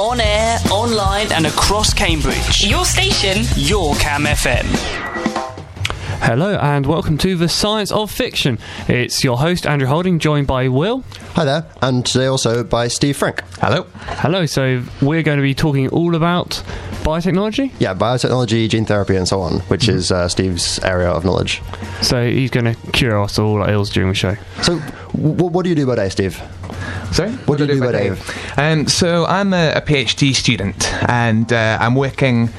On air, online, and across Cambridge. Your station. Your Cam FM. Hello and welcome to the Science of Fiction. It's your host Andrew Holding, joined by Will. Hi there, and today also by Steve Frenk. Hello. Hello. So we're going to be talking all about biotechnology. Yeah, biotechnology, gene therapy, and so on, which is uh, Steve's area of knowledge. So he's going to cure us all our ills during the show. So, w- what do you do by day, Steve? Sorry? What do you do by day? Um, so I'm a, a PhD student, and uh, I'm working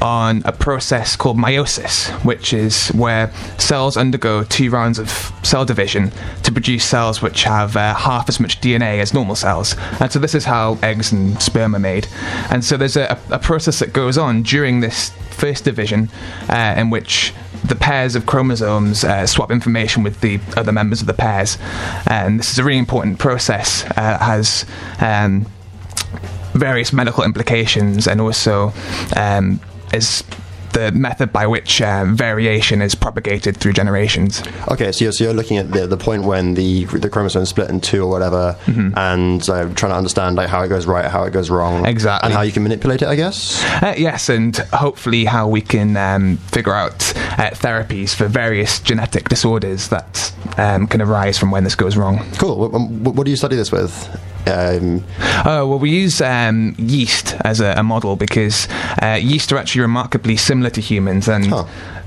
on a process called meiosis, which is where cells undergo two rounds of cell division to produce cells which have uh, half as much DNA as normal cells. And so this is how eggs and sperm are made. And so there's a, a process that goes on during this first division uh, in which the pairs of chromosomes uh, swap information with the other members of the pairs. And this is a really important process, uh, has um, various medical implications and also um, is the method by which uh, variation is propagated through generations. Okay, so you're, so you're looking at the, the point when the the chromosomes split in two or whatever, and uh, trying to understand like how it goes right, how it goes wrong, Exactly. and how you can manipulate it. I guess. Uh, yes, and hopefully how we can um, figure out uh, therapies for various genetic disorders that um, can arise from when this goes wrong. Cool. What, what, what do you study this with? Um, Oh, well, we use um, yeast as a, a model because uh, yeast are actually remarkably similar to humans, and Huh.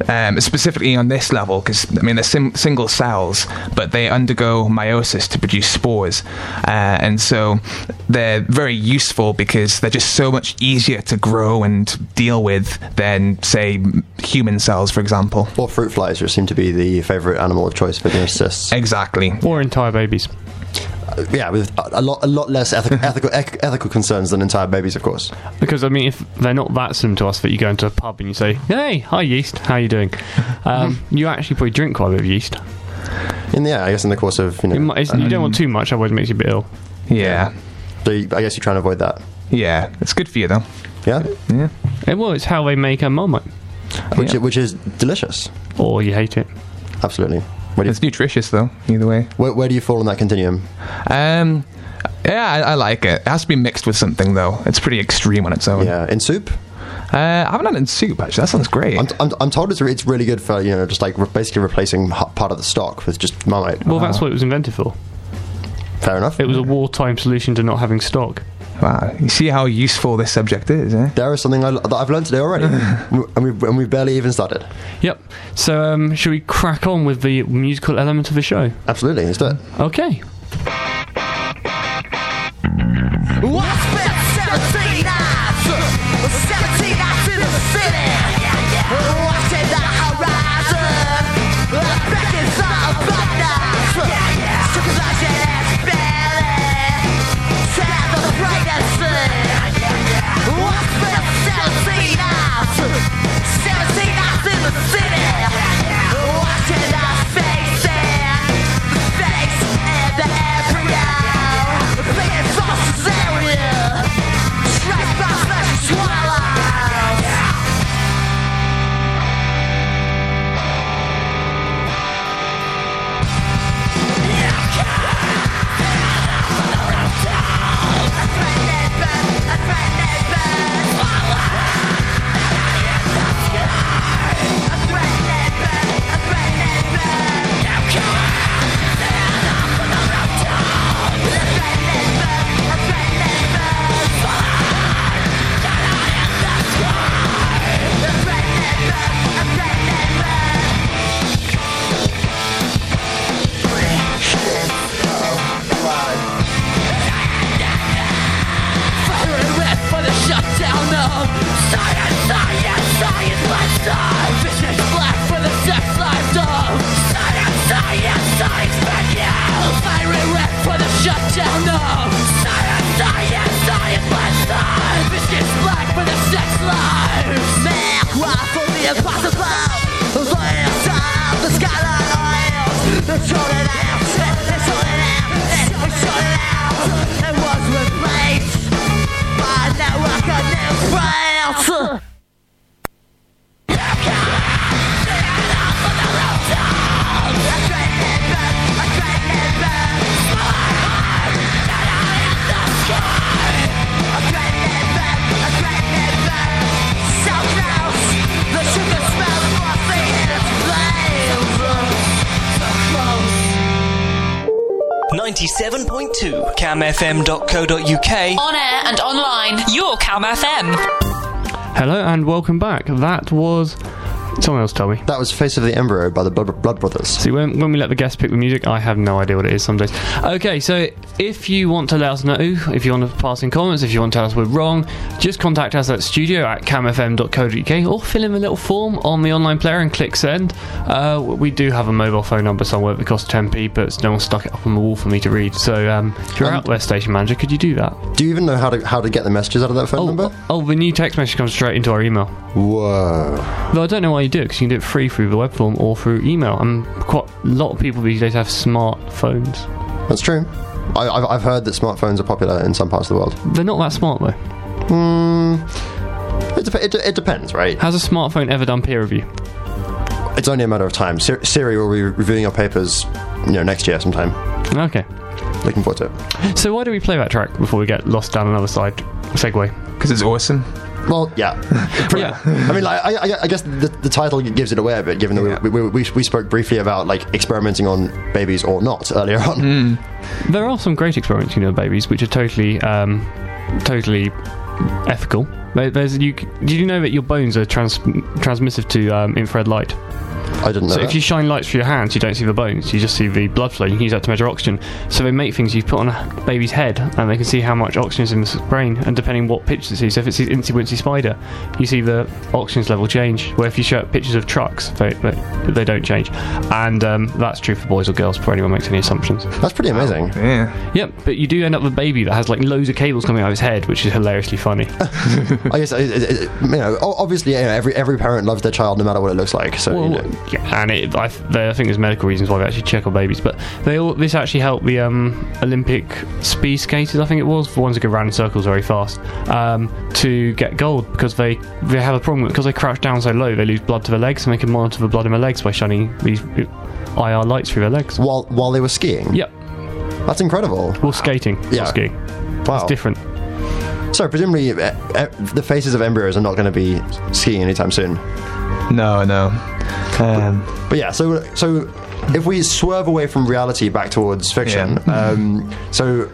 um, specifically on this level, because I mean they're sim- single cells, but they undergo meiosis to produce spores, uh, and so they're very useful because they're just so much easier to grow and deal with than, say, human cells, for example. or fruit flies, which seem to be the favourite animal of choice for geneticists. Exactly. Or entire babies. Yeah, with a a lot, a lot less ethical, ethical, ethical concerns than entire babies, of course. Because I mean, if they're not that similar to us, that you go into a pub and you say, "Hey, hi yeast, how you doing?" Um, you actually probably drink quite a bit of yeast. In the, yeah, I guess in the course of you know, You, might, you don't want too much, otherwise it makes you a bit ill. Yeah. so you, I guess you try and avoid that. Yeah. It's good for you, though. Yeah, Yeah. Eh, well, it's how they make a marmite. which Yeah. which is delicious. Or you hate it. Absolutely. Where do you, It's nutritious, though, either way. where, where do you fall on that continuum? Um, yeah, I, I like it. It has to be mixed with something, though. It's pretty extreme on its own. Yeah, in soup. Uh, I haven't had it in soup, actually. That sounds great. I'm, I'm, I'm told it's, re- it's really good for you know just like re- basically replacing h- part of the stock with just marmite. Well, that's what it was invented for. Fair enough. It was a wartime solution to not having stock. Wow. You see how useful this subject is, eh? there is something I, that I've learned today already, and we and we barely even started. Yep. So, um, should we crack on with the musical element of the show? Absolutely, let's do it. Okay. What's 97.2 camfm.co.uk. On air and online, your Cam FM. Hello and welcome back. That was. Someone else tell me. That was Face of the Embryo by the Blood, Blood Brothers. See, when, when we let the guests pick the music, I have no idea what it is some days. Okay, so if you want to let us know, if you want to pass in comments, if you want to tell us we're wrong, just contact us at studio at camfm.co.uk or fill in a little form on the online player and click send. Uh, we do have a mobile phone number somewhere that costs 10p, but no one stuck it up on the wall for me to read. So um, if you're Um, out there, station manager, could you do that? Do you even know how to how to get the messages out of that phone Oh, number? oh, the new text message comes straight into our email. Whoa. Though I don't know why you do it because you can do it free through the web form or through email. And quite a lot of people these days have smartphones. That's true. I, I've, I've heard that smartphones are popular in some parts of the world. They're not that smart though. Hmm. It, dep- it, it depends, right? Has a smartphone ever done peer review? It's only a matter of time. Sir- Siri will be reviewing your papers, you know, next year sometime. Okay. Looking forward to it. So why do we play that track before we get lost down another side segue? Because it's awesome. Well, yeah. yeah. I mean, like, I, I, I guess the, the title gives it away a bit, given that Yeah. we, we, we, we spoke briefly about like experimenting on babies or not earlier on. There are some great experiments, you know, babies, which are totally, um, totally ethical. There- There's you. Did you know that your bones are trans- transmissive to um, infrared light? I didn't know. So that. if you shine lights through your hands, you don't see the bones. You just see the blood flow. You can use that to measure oxygen. So they make things you put on a baby's head, and they can see how much oxygen is in the brain. And depending what pictures it sees, so if it's sees Incy Wincy Spider, you see the oxygen level change. Where if you show it pictures of trucks, they they, they don't change. And um, that's true for boys or girls. Before anyone makes any assumptions. That's pretty amazing. Yeah. Yep, but you do end up with a baby that has like loads of cables coming out of his head, which is hilariously funny. I guess, it, it, it- you know, obviously, you know, every every parent loves their child no matter what it looks like. So, you know. Yeah, and it, I, th- there- I think there's medical reasons why they actually check on babies, but they all, this actually helped the um, Olympic speed skaters, I think it was, the ones that go round in circles very fast, um, to get gold because they they have a problem because they crouch down so low, they lose blood to their legs, and they can monitor the blood in their legs by shining these IR lights through their legs. while while they were skiing. Yep, That's incredible. well, skating, Yeah. skiing. Wow. It's different. So presumably, uh, uh, the faces of embryos are not going to be skiing anytime soon. No, no. Um, But yeah, so so if we swerve away from reality back towards fiction, um, so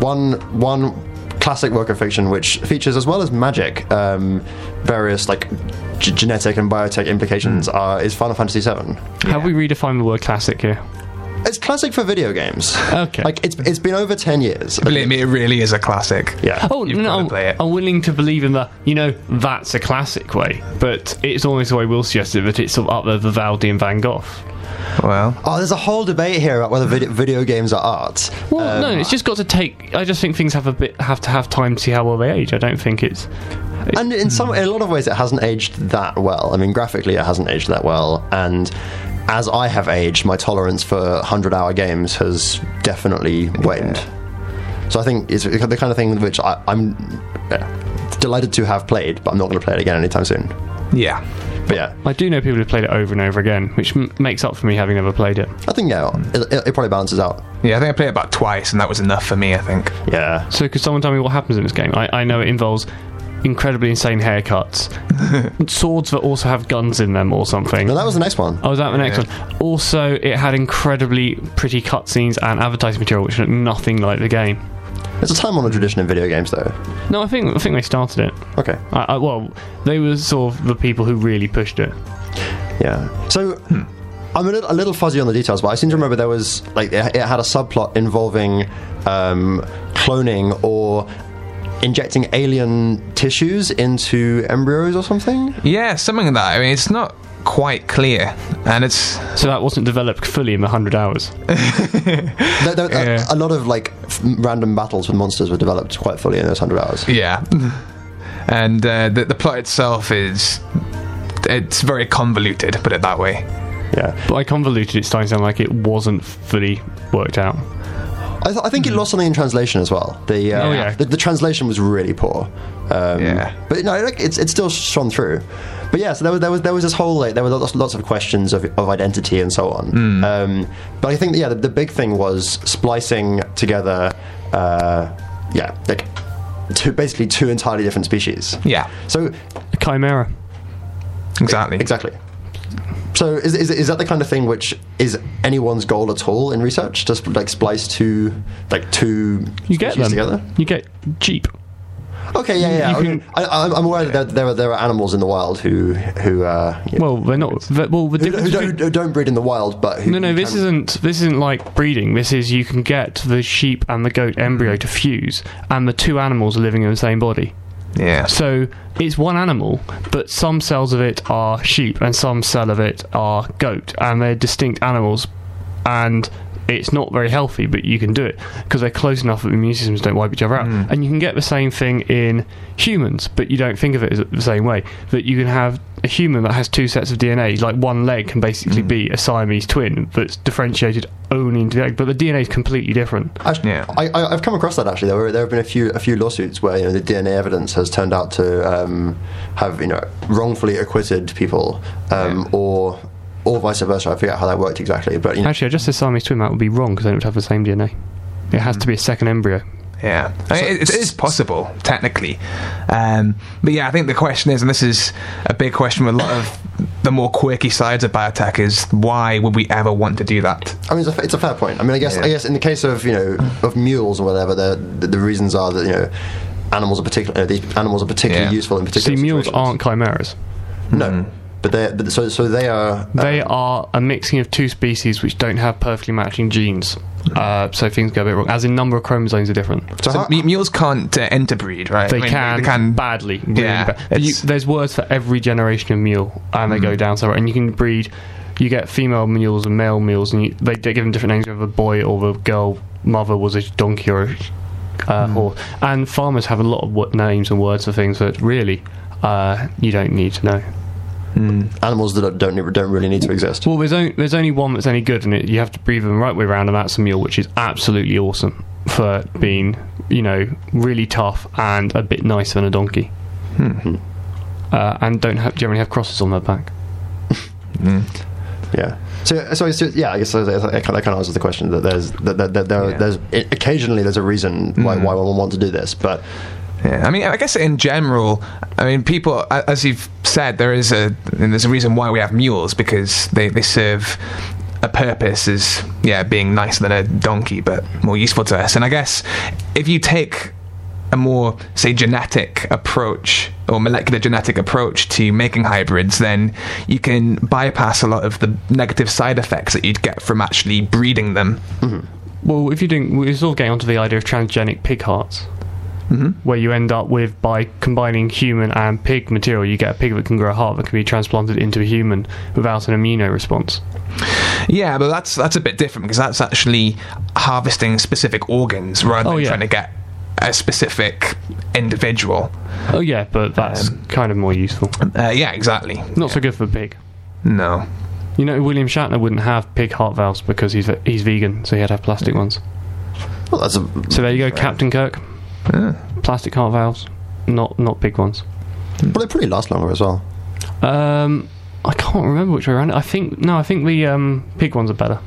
one one classic work of fiction which features as well as magic um, various like g- genetic and biotech implications are is Final Fantasy VII. Have we redefined the word classic here? It's classic for video games. Okay. like it's it's been over ten years. believe me, it really is a classic. Yeah. Oh You've no, gotta I'm, play it. I'm willing to believe in the you know that's a classic way, but it's almost the way Will suggested that it's sort of up there with Vivaldi and Van Gogh. Well, Oh, there's a whole debate here about whether video, video games are art. Well, no, um, it's just got to take. I just think things have a bit have to have time to see how well they age. I don't think it's. And in some, in a lot of ways, it hasn't aged that well. I mean, graphically, it hasn't aged that well. And as I have aged, my tolerance for hundred-hour games has definitely waned. So I think it's the kind of thing which I, I'm yeah, delighted to have played, but I'm not going to play it again anytime soon. yeah. But yeah, I do know people who've played it over and over again, which m- makes up for me having never played it. I think yeah, it, it, it probably balances out. Yeah, I think I played it about twice, and that was enough for me, I think. Yeah. So, could someone tell me what happens in this game? I, I know it involves incredibly insane haircuts, swords that also have guns in them or something. No, that was the next one. Oh, was that the next Yeah. one? Also, it had incredibly pretty cutscenes and advertising material, which looked nothing like the game. It's a time-honored tradition in video games, though. No, I think I think they started it. Okay. I, I, well, they were sort of the people who really pushed it. Yeah. So I'm a little, a little fuzzy on the details, but I seem to remember there was like it, it had a subplot involving um, cloning or injecting alien tissues into embryos or something. Yeah, something like that. I mean, it's not quite clear, and it's So that wasn't developed fully in the hundred hours. There- there- a- Yeah. a, lot of like f- random battles with monsters were developed quite fully in those hundred hours. yeah, and uh, the the plot itself is it's very convoluted, put it that way. Yeah. By convoluted, it's starting to sound like it wasn't fully worked out. I, th- I think it lost something in translation as well. The uh, Oh, yeah. the, the translation was really poor. Um, Yeah. but no, like, it's it's still shone through. But yeah, so there was there was there was this whole like there were lots, lots of questions of, of identity and so on. Um, but I think yeah, the, the big thing was splicing together. Uh, yeah, like two basically two entirely different species. Yeah, So A chimera. exactly. exactly. So is, is is that the kind of thing which is anyone's goal at all in research? Just like splice two like two You get them. together? You get cheap. Okay, yeah, yeah. You I mean, can- I, I'm I'm aware that there, are there are animals in the wild who who uh, yeah, Well, they're not. they well, the who, who, don't, who don't breed in the wild, but who No, no, this isn't. This isn't like breeding. This is you can get the sheep and the goat embryo to fuse, and the two animals are living in the same body. Yeah. So it's one animal, but some cells of it are sheep and some cell of it are goat, and they're distinct animals, and it's not very healthy, but you can do it because they're close enough that the immune systems don't wipe each other out. Hmm. And you can get the same thing in humans, but you don't think of it as the same way. That you can have a human that has two sets of DNA, like one leg can basically be a Siamese twin that's differentiated only into the egg, but the DNA is completely different. Actually, Yeah. I, I, I've come across that actually. There, were, there have been a few a few lawsuits where you know the DNA evidence has turned out to um, have you know wrongfully acquitted people, um, or or vice versa. I forget how that worked exactly, but you know, Actually, I just said Siamese twin, that would be wrong because they don't have the same DNA. It has to be a second embryo. Yeah, I mean, it, it is possible technically, um, but yeah, I think the question is, and this is a big question with a lot of the more quirky sides of biotech, is why would we ever want to do that? I mean, it's a, it's a fair point. I mean, I guess Yeah. I guess in the case of you know of mules or whatever, the the, the reasons are that you know animals are particular. Uh, these animals are particularly Yeah. useful in particular. See, mules aren't chimeras. no, but they but so so they are. They um, are a mixing of two species which don't have perfectly matching genes. Uh, so things go a bit wrong. As in, number of chromosomes are different. So, So how- mu- mules can't uh, interbreed, right? They, I mean, can, They can badly. Really Yeah, bad. You, there's words for every generation of mule, and they go down so and you can breed. You get female mules and male mules, and you, they, they give them different names. Whether the boy or the girl mother was a donkey or a uh, Mm. horse. And farmers have a lot of wo- names and words for things that really uh, you don't need to know. Mm. animals that don't don't don't really need to exist. Well, there's only there's only one that's any good, and it, you have to breathe them right way around, and that's a mule, which is absolutely awesome for being, you know, really tough and a bit nicer than a donkey. Hmm. Uh, and don't have, generally have crosses on their back. Hmm. Yeah. So, so, so yeah, I guess that kind of, kind of answers the question that there's that, that, that there, Yeah. there's occasionally there's a reason why, hmm. why one would want to do this, but Yeah, I mean, I guess in general, I mean, people, as you've said, there is a and there's a reason why we have mules because they they serve a purpose as yeah being nicer than a donkey, but more useful to us. And I guess if you take a more say genetic approach or molecular genetic approach to making hybrids then you can bypass a lot of the negative side effects that you'd get from actually breeding them. Mm-hmm. Well, if you doing, we're sort of getting onto the idea of transgenic pig hearts, Mm-hmm. where you end up with by combining human and pig material, you get a pig that can grow a heart that can be transplanted into a human without an immuno response. Yeah, but that's that's a bit different because that's actually harvesting specific organs rather Oh, than yeah. trying to get a specific individual. Oh yeah, but that's um, kind of more useful. Uh, yeah, exactly. Not so good for the pig. No. You know, William Shatner wouldn't have pig heart valves because he's he's vegan, so he had to have plastic mm. ones. well, that's a So there you go, Captain Kirk. Plastic heart valves, not not big ones. But they probably last longer as well. Um, I can't remember which way around. it. I think no, I think the um, pig ones are better.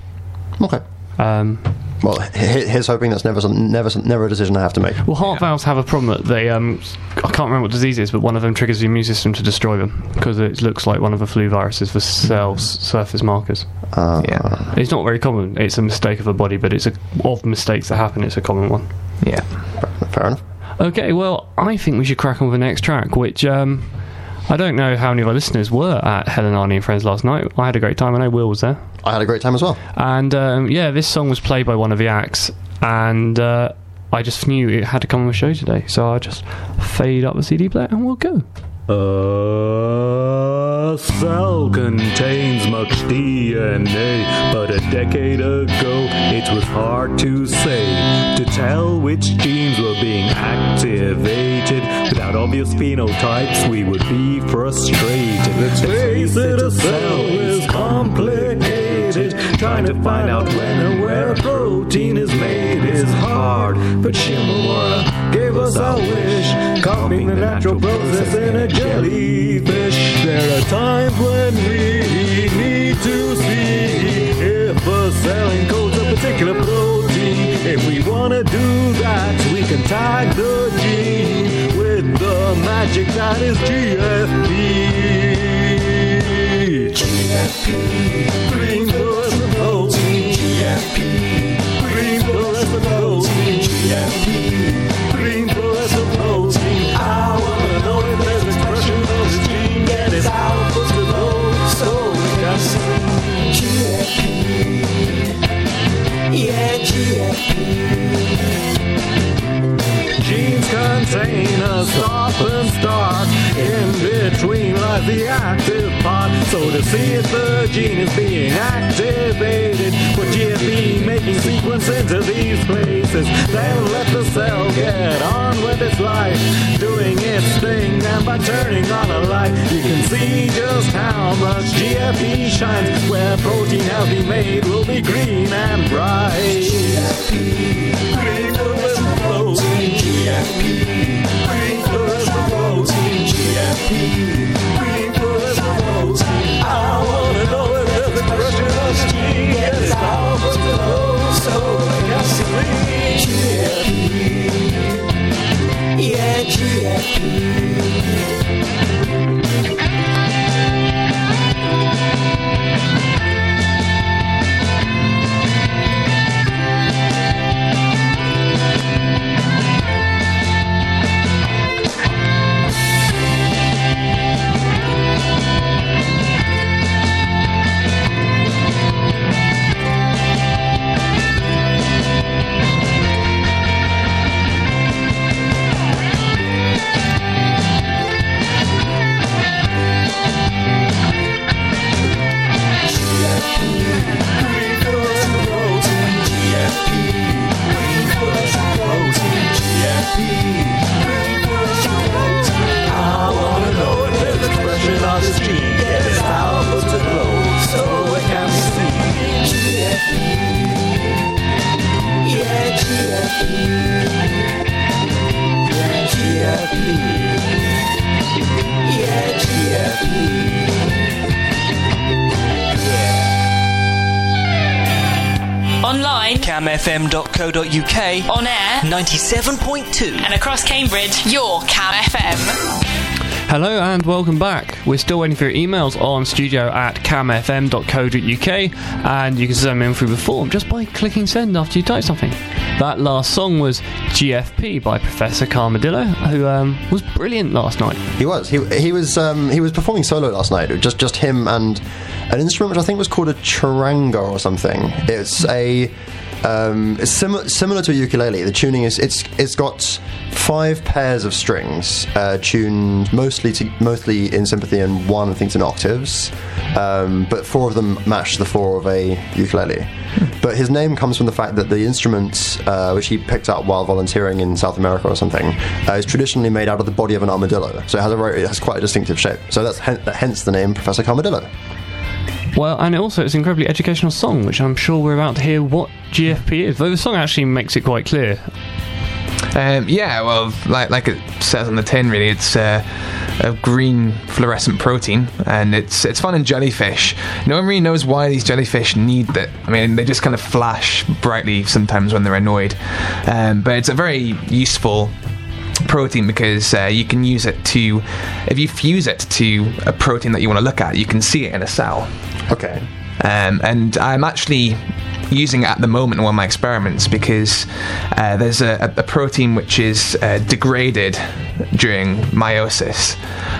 Okay. Um, Well, here's hoping that's never some, never some, never a decision I have to make. well, heart valves have a problem that they um, I can't remember what disease it is, but one of them triggers the immune system to destroy them because it looks like one of the flu viruses for cells surface markers. Uh, Yeah. It's not very common. It's a mistake of the body, but it's a of mistakes that happen. It's a common one. Yeah. Fair enough. Okay, well, I think we should crack on with the next track, which um, I don't know how many of our listeners were at Helen Arney and Friends last night. I had a great time. I know Will was there. I had a great time as well. And um, yeah, this song was played by one of the acts, and uh, I just knew it had to come on the show today. So I just fade up the CD player and we'll go. A cell contains much DNA, but a decade ago it was hard to say. To tell which genes were being activated. Without obvious phenotypes, we would be frustrated. Let's face it, a cell is complicated. Trying to find out when and where a protein is made is hard. But Shimomura gave us our wish, copying the natural process in a jellyfish. There are times when we need to see if a cell encodes a particular protein. If we wanna do that, we can tag the gene with the magic that is GFP. Green contain a and start. In between lies the active part. So to see if the gene is being activated, put GFP making sequence into these places. Then let the cell get on with its life, doing its thing. And by turning on a light, you can see just how much GFP shines. Where protein been made will be green and bright. On air, 97.2. and across Cambridge, your Cam FM. Hello and welcome back. We're still waiting for your emails on studio at camfm.co.uk and you can send them in through the form just by clicking send after you type something. That last song was GFP by Professor Carmadillo, who um, was brilliant last night. He was. He, he was. Um, he was performing solo last night. Just just him and an instrument which I think was called a charango or something. It's a. Um, it's similar similar to a ukulele. The tuning is it's it's got five pairs of strings uh, tuned mostly to mostly in sympathy and one I think in octaves, um, but four of them match the four of a ukulele. But his name comes from the fact that the instrument, uh, which he picked up while volunteering in South America or something, uh, is traditionally made out of the body of an armadillo. So it has a very, it has quite a distinctive shape. So that's hen- hence the name Professor Carmadillo. Well, and also it's an incredibly educational song, which I'm sure we're about to hear what GFP is. Though the song actually makes it quite clear. Um, yeah, well, like like it says on the tin, really, it's uh, a green fluorescent protein, and it's it's found in jellyfish. No one really knows why these jellyfish need that. I mean, they just kind of flash brightly sometimes when they're annoyed, um, but it's a very useful protein because uh, you can use it to if you fuse it to a protein that you want to look at you can see it in a cell Okay. um, and I'm actually using it at the moment in one of my experiments because uh, there's a, a protein which is uh, degraded during meiosis,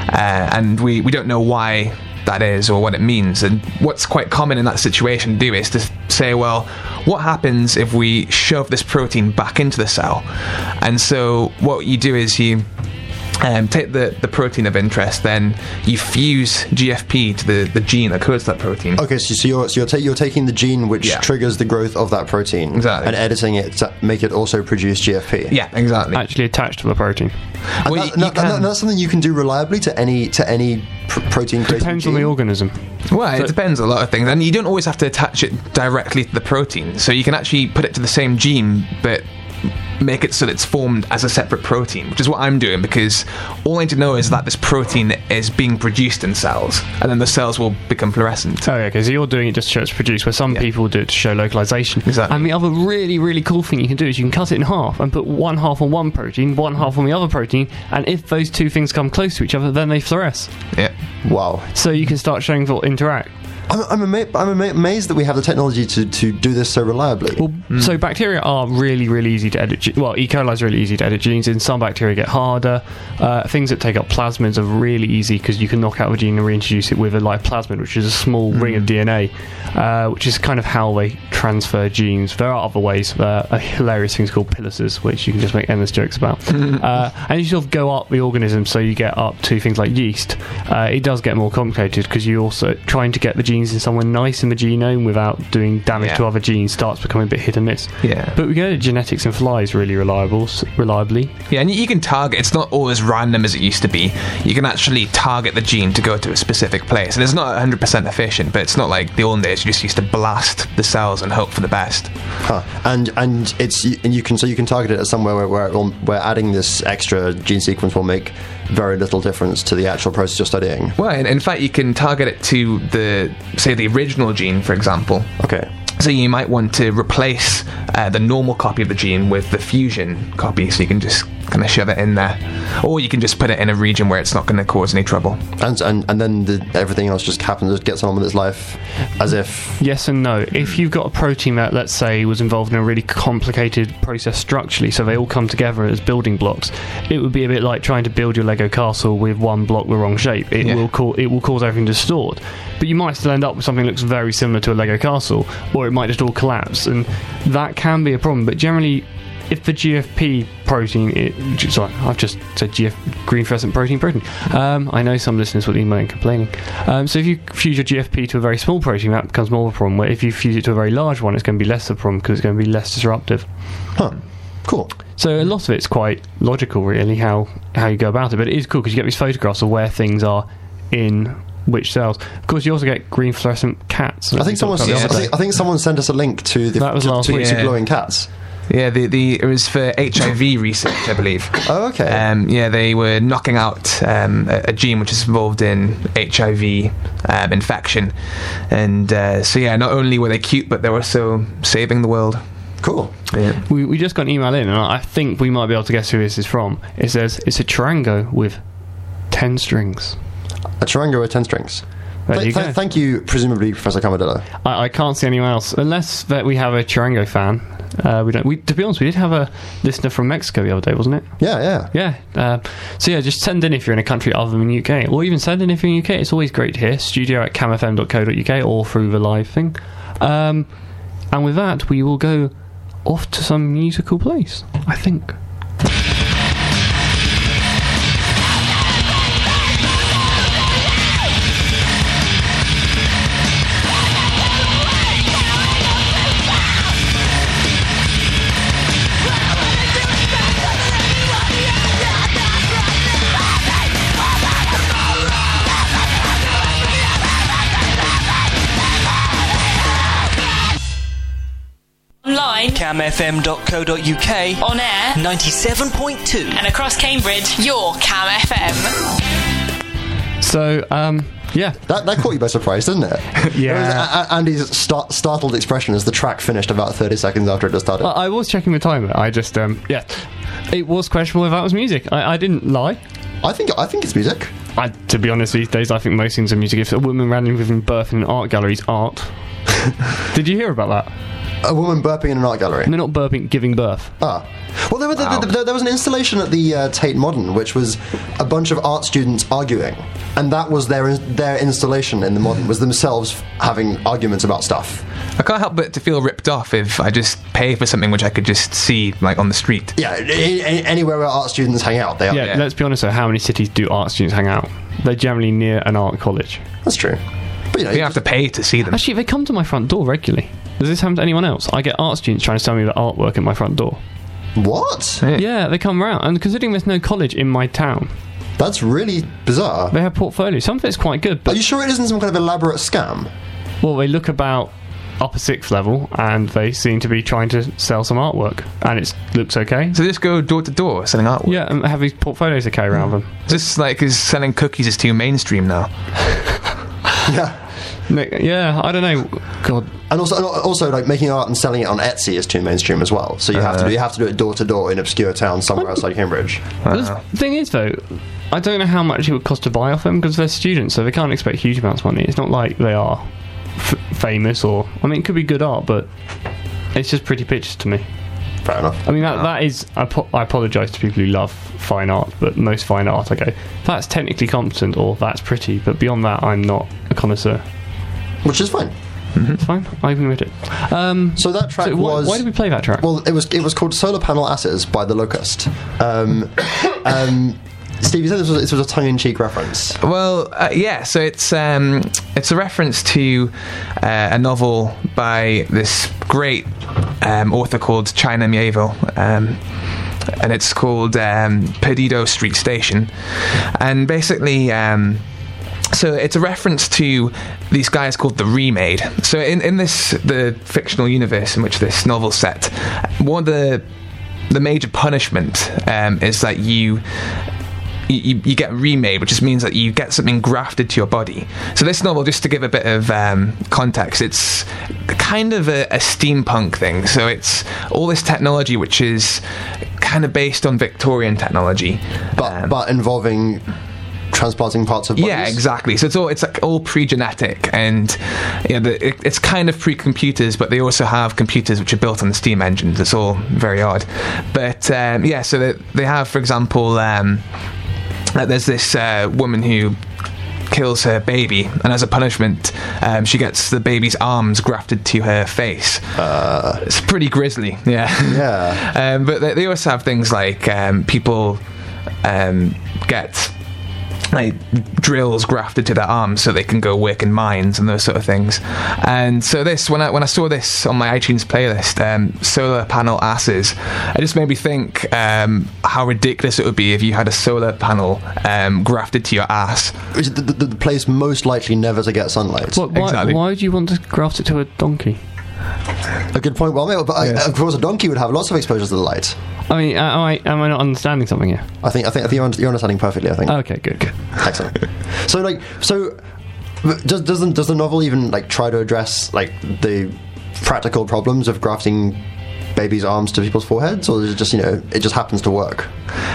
uh, and we, we don't know why that is or what it means. And what's quite common in that situation to do is to say, well, what happens if we shove this protein back into the cell? And so what you do is you um, take the, the protein of interest, then you fuse GFP to the, the gene that codes that protein. Okay, so, so you're so you're, ta- you're taking the gene which Yeah. triggers the growth of that protein Exactly. and editing it to make it also produce GFP. Yeah, exactly. Actually attached to the protein. And Well, that- you- no, you no, can- that's something you can do reliably to any to any pr- protein creating Depends on the organism. Well, So- it depends on a lot of things, and you don't always have to attach it directly to the protein. So you can actually put it to the same gene, but make it so that it's formed as a separate protein, which is what I'm doing because all I need to know is that this protein is being produced in cells, and then the cells will become fluorescent. Oh, yeah, because you're doing it just to show it's produced, where some Yeah. people do it to show localization. Exactly. And the other really, really cool thing you can do is you can cut it in half and put one half on one protein, one half on the other protein, and if those two things come close to each other, then they fluoresce. Yeah. Wow. So you can start showing they'll interact. I'm, I'm, ama- I'm ama- amazed that we have the technology to, to do this so reliably. Well, so bacteria are really, really easy to edit. ge- Well, E. coli is really easy to edit genes in. Some bacteria get harder. Uh, things that take up plasmids are really easy because you can knock out a gene and reintroduce it with a live plasmid, which is a small ring of DNA, uh, which is kind of how they transfer genes. There are other ways. Uh, a hilarious things called pilices, which you can just make endless jokes about. uh, and you sort of go up the organism, so you get up to things like yeast. Uh, it does get more complicated because you're also trying to get the genes in somewhere nice in the genome without doing damage Yeah. to other genes starts becoming a bit hit and miss. Yeah. But we go to genetics in flies really reliable, reliably. Yeah, and you can target. It's not all as random as it used to be. You can actually target the gene to go to a specific place, and it's not 100% efficient. But it's not like the old days. You just used to blast the cells and hope for the best. Huh. And and it's and you can so you can target it at somewhere where where, it will- where adding this extra gene sequence will make very little difference to the actual process you're studying. Well, in, in fact, you can target it to the say the original gene, for example. Okay. So you might want to replace uh, the normal copy of the gene with the fusion copy, so you can just kind of shove it in there, or you can just put it in a region where it's not going to cause any trouble. And and, and then the, everything else just happens, just gets on with its life as if. Yes and no. If you've got a protein that, let's say, was involved in a really complicated process structurally, so they all come together as building blocks, it would be a bit like trying to build your Lego castle with one block the wrong shape. It Yeah. will cau- it will cause everything to distort. But you might still end up with something that looks very similar to a Lego castle, or it might just all collapse, and that can be a problem. But generally, if the GFP protein, it, sorry, I've just said GF green fluorescent protein protein. Um, I know some listeners will email and complaining. Um, so if you fuse your GFP to a very small protein, that becomes more of a problem. Where if you fuse it to a very large one, it's going to be less of a problem because it's going to be less disruptive. Huh. Cool. So a lot of it's quite logical, really, how how you go about it. But it is cool because you get these photographs of where things are in which sells. Of course, you also get green fluorescent cats. I think someone. talked I, think, I think someone sent us a link to the That was to, last to, week. to Yeah. glowing cats. Yeah, the the it was for HIV research, I believe. Oh, okay. Um, yeah, they were knocking out um, a, a gene which is involved in HIV um, infection, and uh, so yeah, not only were they cute, but they were also saving the world. cool. Yeah. We, we just got an email in, and I think we might be able to guess who this is from. It says it's a charango with ten strings. A charango with ten strings. There Th- you th- thank you, presumably, Professor Camadillo. I, I can't see anyone else unless that we have a charango fan. Uh, we don't. We, to be honest, we did have a listener from Mexico the other day, wasn't it? Yeah, yeah. Yeah. Uh, so yeah, just send in if you're in a country other than the UK, or even send in if you're in the UK. It's always great to hear. Studio at camfm.co.uk or through the live thing. Um, and with that, we will go off to some musical place. I think. camfm.co.uk on air, 97.2. and across Cambridge, your Cam FM. So um, yeah, That, that caught you by surprise, didn't it? Yeah. It was a- a- Andy's sta- startled expression as the track finished about 30 seconds after it had started. I I was checking the timer. I just um, yeah, it was questionable if that was music. I, I didn't lie. I think I think it's music. I, to be honest, these days I think most things are music. If a woman randomly giving birth in an art gallery is art. Did you hear about that? A woman burping in an art gallery. They're not burping, giving birth. Ah. Well, there, were- there- there- there was an installation at the uh, Tate Modern, which was a bunch of art students arguing, and that was their their installation in the Modern was themselves having arguments about stuff. I can't help but to feel ripped off if I just pay for something which I could just see like on the street. Yeah, a- a- anywhere where art students hang out, they are. Yeah, Yeah. let's be honest though, how many cities do art students hang out? They're generally near an art college. That's true. But you know, You don't have to pay to see them. Actually, they come to my front door regularly. Does this happen to anyone else? I get art students trying to sell me the artwork at my front door. what? Yeah. Yeah, they come around, and considering there's no college in my town, That's really bizarre. they have portfolios. Some of it's quite good, Are but you sure it isn't some kind of elaborate scam? well, they look about upper sixth level, and they seem to be trying to sell some artwork, and it looks okay. So just go door to door selling artwork. Yeah, and have these portfolios to carry around hmm. them. Is this like is selling cookies is too mainstream now? Yeah. Nick- Yeah, I don't know. God, And also, and also, like making art and selling it on Etsy is too mainstream as well. So you have to do uh. you have to do it door to door in obscure towns somewhere outside Cambridge. Uh. The thing is, though, I don't know how much it would cost to buy off them because they're students, so they can't expect huge amounts of money. It's not like they are f- famous or I mean, it could be good art, but it's just pretty pictures to me. Fair enough. I mean, that uh. that is. I, po- I apologise to people who love fine art, but most fine art, I go, that's technically competent or that's pretty, but beyond that, I'm not a connoisseur. Which is fine. It's fine. I even admit it. Um, So that track so why, was. why did we play that track? Well, it was it was called Solar Panel Asses by The Locust. Um, um, Steve, you said this was, this was a tongue in cheek reference. Well, uh, yeah. So it's um, it's a reference to uh, a novel by this great um, author called China Mieville. Um, and it's called um, Perdido Street Station, and basically, um, so it's a reference to these guys called the Remade. So in, in this the fictional universe in which this novel's set, one of the the major punishment um, is that you you, you get remade, which just means that you get something grafted to your body. So this novel, just to give a bit of um, context, it's kind of a, a steampunk thing. So it's all this technology which is kind of based on Victorian technology, But Um, but involving transplanting parts of bodies. yeah, exactly. So it's all it's like all pre-genetic, and you know, the, it, it's kind of pre-computers, but they also have computers which are built on the steam engines. It's all very odd, but um, yeah. So they, they have, for example, um, like there's this uh, woman who kills her baby, and as a punishment, um, she gets the baby's arms grafted to her face. it's pretty grisly, yeah. Yeah. Um, but they, they also have things like um, people um, get like drills grafted to their arms so they can go work in mines and those sort of things. And so this, when I when I saw this on my iTunes playlist, um, solar panel asses, it just made me think um, how ridiculous it would be if you had a solar panel um, grafted to your ass. Is it the, the, the place most likely never to get sunlight? What- why, exactly. why do you want to graft it to a donkey? A good point. Well, made, but I, of course, a donkey would have lots of exposure to the light. I mean, am I, am I not understanding something here? I think I think, I think you're, un- you're understanding perfectly. I think. Okay, good, good. Excellent. so like so does does the, does the novel even like try to address like the practical problems of grafting babies' arms to people's foreheads, or is it just you know it just happens to work?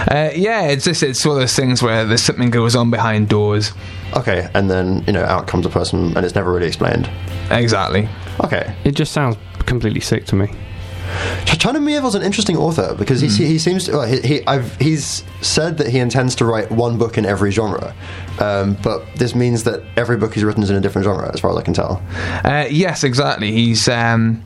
Uh, yeah, it's just it's one of those things where there's something goes on behind doors. Okay, and then you know out comes a person, and it's never really explained. Exactly. Okay, It just sounds completely sick to me. Ch- China Mieville's an interesting author because he, he seems to, well, he, he I've, he's said that he intends to write one book in every genre, um, but this means that every book he's written is in a different genre, as far as I can tell. Uh, yes, exactly. He's um,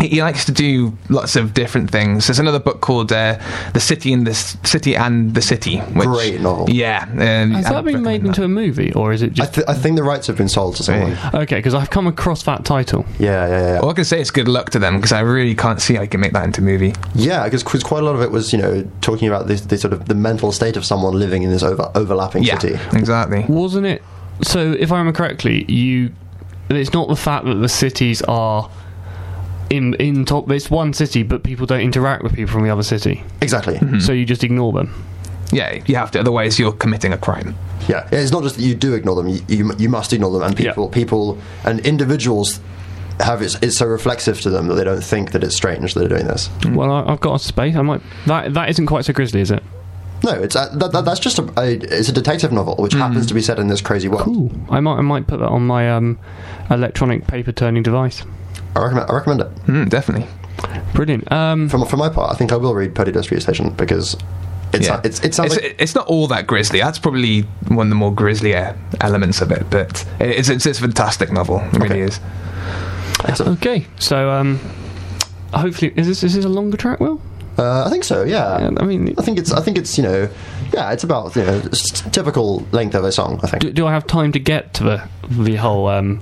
he, he likes to do lots of different things. There's another book called uh, "The City and the S- City and the City." Which, Great novel. Yeah. Um, Has that been made recommend into a movie, or is it I, th- I think the rights have been sold to someone. okay? Because I've come across that title. Yeah, yeah, yeah. All I can say is good luck to them because I really can't see how you can make that into a movie. Yeah, because quite a lot of it was, you know, talking about this, this sort of the mental state of someone living in this over, overlapping Yeah, city. exactly. Wasn't it? So, if I remember correctly, you. It's not the fact that the cities are in in top. It's one city, but people don't interact with people from the other city, Exactly. so you just ignore them. Yeah, you have to. Otherwise, you're committing a crime. Yeah, it's not just that you do ignore them; you you, you must ignore them, and Yeah. people people and individuals have it, it's so reflexive to them that they don't think that it's strange that they're doing this. Well, I, I've got a space. I might. That that isn't quite so grisly, is it? No, it's uh, that, that, that's just a, a it's a detective novel which happens to be set in this crazy world. Cool. I might. I might put that on my um, electronic paper turning device. I recommend I recommend it. Mm, definitely. Brilliant. Um, For, for my part, I think I will read Perdido Street Station because it's Yeah. it's it sounds it's, like it's not all that grisly. That's probably one of the more grislier elements of it, but it's it's, it's a fantastic novel. It really is. excellent. okay, so um, hopefully, is this is this a longer track? Will Uh, I think so. Yeah. Yeah, I mean- I think it's I think it's you know yeah it's about you know s- typical length of a song. I think do, do I have time to get to the the whole um,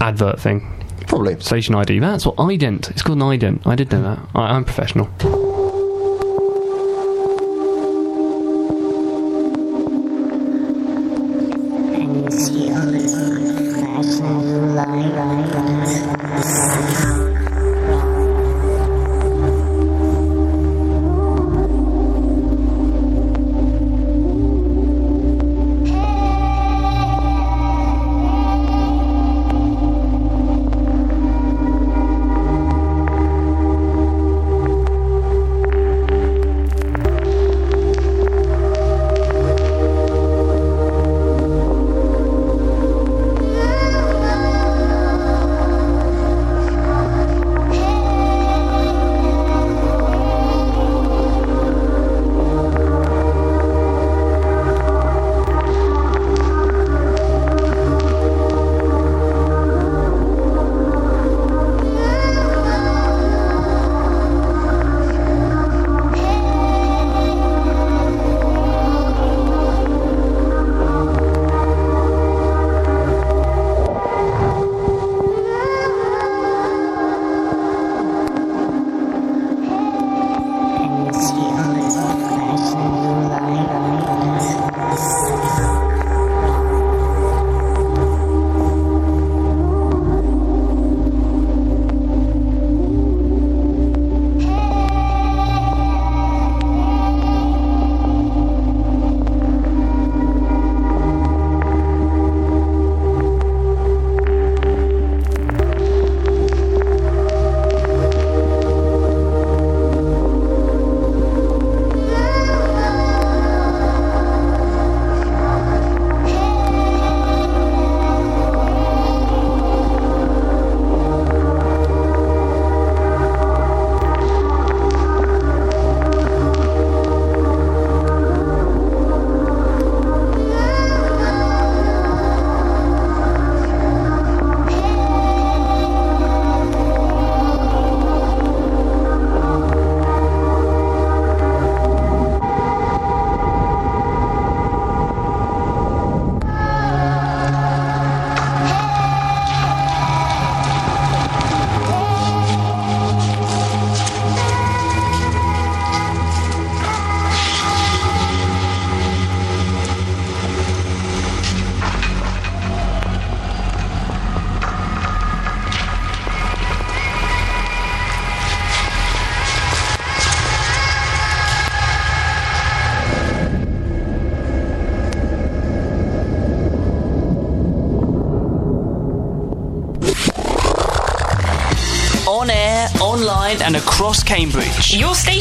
advert thing? Probably. Station ID. That's what ident. It's called an ident. I did know that. I, I'm professional.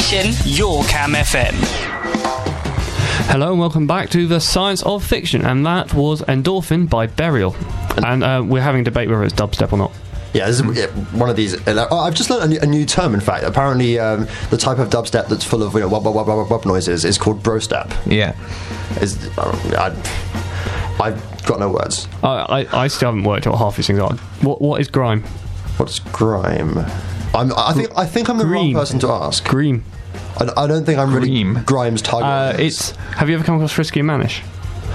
Station. Your Cam FM. Hello and welcome back to the Science of Fiction, and that was Endorphin by Burial. And uh, we're having a debate whether it's dubstep or not. Yeah, this is yeah, one of these. uh, Oh, I've just learned a new, a new term. In fact, apparently, um, the type of dubstep that's full of you know wub wub wub wub, wub noises is called brostep. Yeah. Is I, I've got no words. I, I, I still haven't worked out half these things are. What What is grime? What's grime? I'm, I think I think I'm the Green. wrong person to ask. Grime. I, I don't think I'm really Grime. Grimes' target. Uh, it's. Have you ever come across Frisky and Mannish?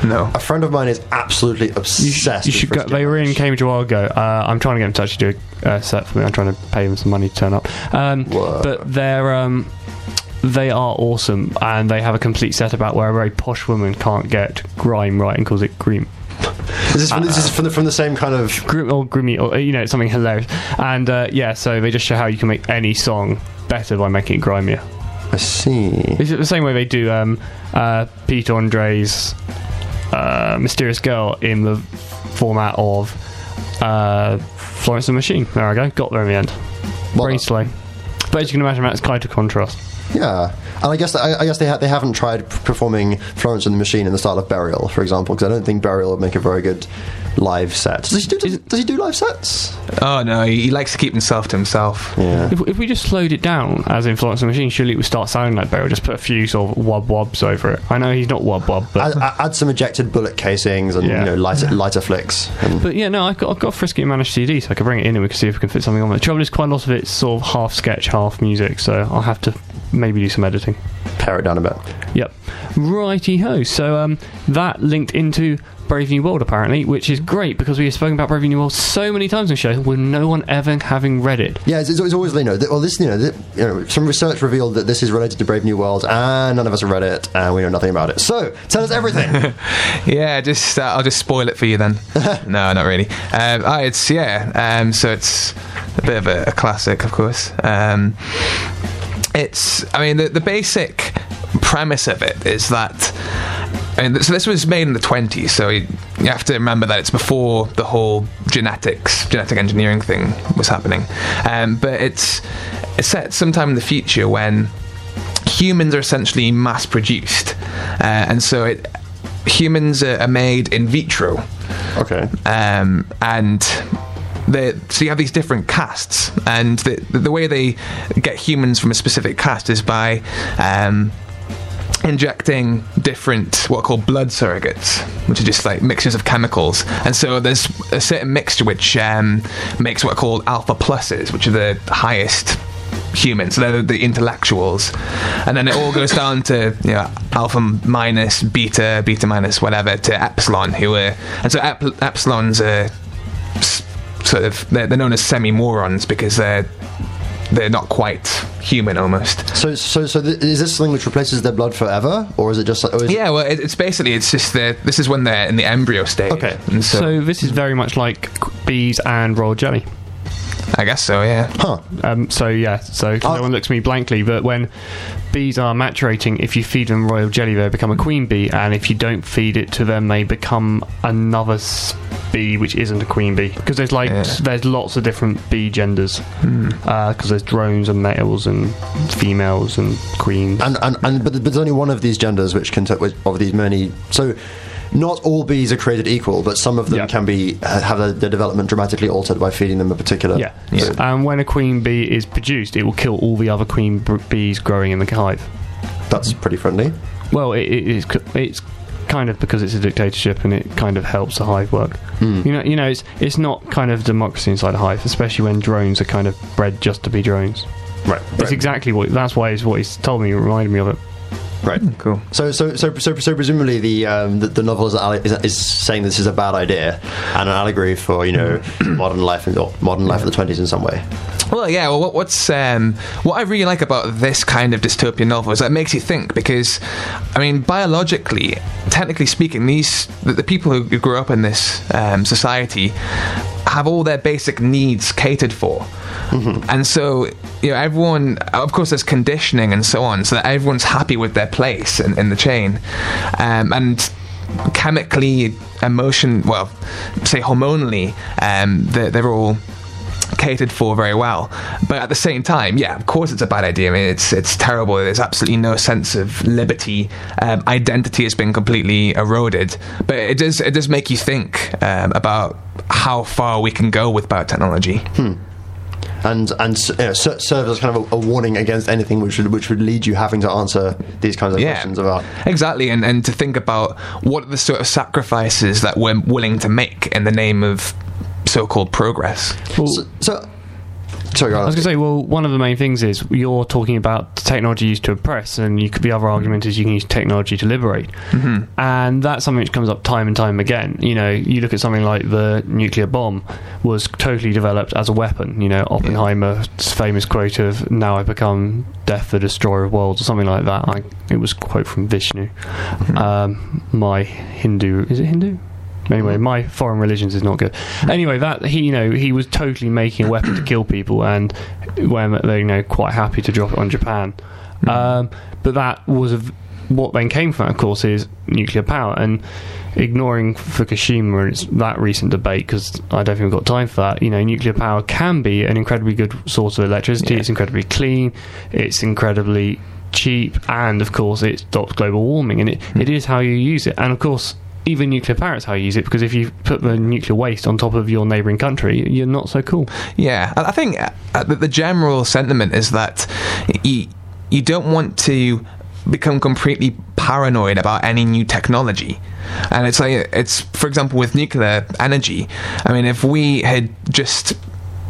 No. a friend of mine is absolutely You obsessed. should, you with should go. They were in Cambridge a while ago. Uh, I'm trying to get in touch to do a uh, set for me. I'm trying to pay them some money to turn up. Um, but they're um, they are awesome, and they have a complete set about where a very posh woman can't get grime right and calls it grime. Is this, from, this is from the, from the same kind of. Grim or grimy, or you know, it's something hilarious. And uh, yeah, so they just show how you can make any song better by making it grimier. I see. Is it the same way they do um, uh, Pete Andre's uh, Mysterious Girl in the format of uh, Florence and the Machine? There I go, got there in the end. Well, Brain slow. But as you can imagine, that's quite a contrast. Yeah, and I guess I, I guess they ha- they haven't tried performing Florence and the Machine in the style of Burial, for example, because I don't think Burial would make a very good live set. Does he do? Does, does he do live sets? Oh no, he, he likes to keep himself to himself. Yeah. If, if we just slowed it down, as in Florence and the Machine, surely it would start sounding like Burial. Just put a few sort of wob wobs over it. I know he's not wob wob, but. Add, add some ejected bullet casings and Yeah. you know lighter, lighter flicks. And But yeah, no, I've got, I've got a Frisky and Mannish CD, so I can bring it in and we can see if we can fit something on it. The trouble is, quite a lot of it's sort of half sketch, half music, so I'll have to maybe do some editing. pare it down a bit. Yep. Righty ho. So um, that linked into Brave New World, apparently, which is great because we have spoken about Brave New World so many times on the show with no one ever having read it. Yeah, it's, it's always you know. Well, this you know, th- you know, some research revealed that this is related to Brave New World, and none of us have read it, and we know nothing about it. So tell us everything. Yeah, just uh, I'll just spoil it for you then. no, not really. Um, ah, it's yeah. Um, so it's a bit of a, a classic, of course. Um, it's I mean the the basic premise of it is that. And so this was made in the 20s, so you, you have to remember that it's before the whole genetics, genetic engineering thing was happening. Um, but it's, it's set sometime in the future when humans are essentially mass produced, uh, and so it, humans are, are made in vitro, okay. um, and they, so you have these different castes, and the, the way they get humans from a specific caste is by um, injecting different what are called blood surrogates, which are just like mixtures of chemicals. And so there's a certain mixture which um, makes what are called alpha pluses, which are the highest humans. So they're the intellectuals, and then it all goes down to you know alpha minus, beta, beta minus, whatever, to epsilon, who are and so ep- epsilons are sort of they're, they're known as semi morons because they're they're not quite human almost. So, so, so th- is this something which replaces their blood forever, or is it just? Like, is Yeah, well, it, it's basically it's just the this is when they're in the embryo stage. Okay. and so, So this is very much like bees and royal jelly. I guess so. Yeah. Huh. Um, so yeah, so Oh. no one looks at me blankly, but when bees are maturating, if you feed them royal jelly, they become a queen bee, and if you don't feed it to them, they become another bee which isn't a queen bee. Because there's like Yeah. there's lots of different bee genders. Because there's drones and males and females and queens. And, and, and but, but there's only one of these genders which can t- which- of these many. So, not all bees are created equal, but some of them Yeah. can be uh, have their, their development dramatically altered by feeding them a particular. yeah. Yeah. And when a queen bee is produced, it will kill all the other queen bees growing in the hive. that's pretty friendly. Well, it, it is. It's kind of because it's a dictatorship, and it kind of helps the hive work. You know, you know, it's it's not kind of democracy inside a hive, especially when drones are kind of bred just to be drones. Right. It's exactly what. That's why it's what he's told me. Reminded me of it. Right. Cool. So, so, so, so, so presumably the, um, the the novel is, is, is saying this is a bad idea and an allegory for you know modern life and or modern life of the twenties in some way. Well, yeah. Well, what, what's um, what I really like about this kind of dystopian novel is that it makes you think because, I mean, biologically, technically speaking, these the, the people who grew up in this um, society have all their basic needs catered for. And so, you know, everyone, of course, there's conditioning and so on, so that everyone's happy with their place in, in the chain. Um, and chemically, emotion, well, say hormonally, um, they're, they're all catered for very well. But at the same time, yeah, of course it's a bad idea. I mean, it's it's terrible. There's absolutely no sense of liberty. Um, identity has been completely eroded. But it does it does make you think um, about how far we can go with biotechnology. And and uh, you know, serve as kind of a, a warning against anything which would which would lead you having to answer these kinds of questions about exactly and, and to think about what are the sort of sacrifices that we're willing to make in the name of so-called progress. Well, so, so sorry. I was going to say, well, one of the main things is you're talking about technology used to oppress, and you could, the other argument is you can use technology to liberate. Mm-hmm. And that's something which comes up time and time again. You know, you look at something like the nuclear bomb was totally developed as a weapon. You know, Oppenheimer's famous quote of "Now I become death, the destroyer of worlds," or something like that. I, it was a quote from Vishnu. Um, my Hindu is it Hindu? Anyway, my foreign religions is not good. Anyway, that he, you know, he was totally making a weapon to kill people, and when they're, you know, quite happy to drop it on Japan. Um, but that was a what then came from that, of course, is nuclear power, and ignoring Fukushima and its, that recent debate because I don't think we've got time for that. You know, nuclear power can be an incredibly good source of electricity. Yeah. It's incredibly clean. It's incredibly cheap, and of course, it stops global warming. And it, it is how you use it. And of course, even nuclear power is how you use it because if you put the nuclear waste on top of your neighbouring country, you're not so cool. Yeah, I think uh, the, the general sentiment is that you, you don't want to become completely paranoid about any new technology. And it's like, it's, for example, with nuclear energy, I mean, if we had just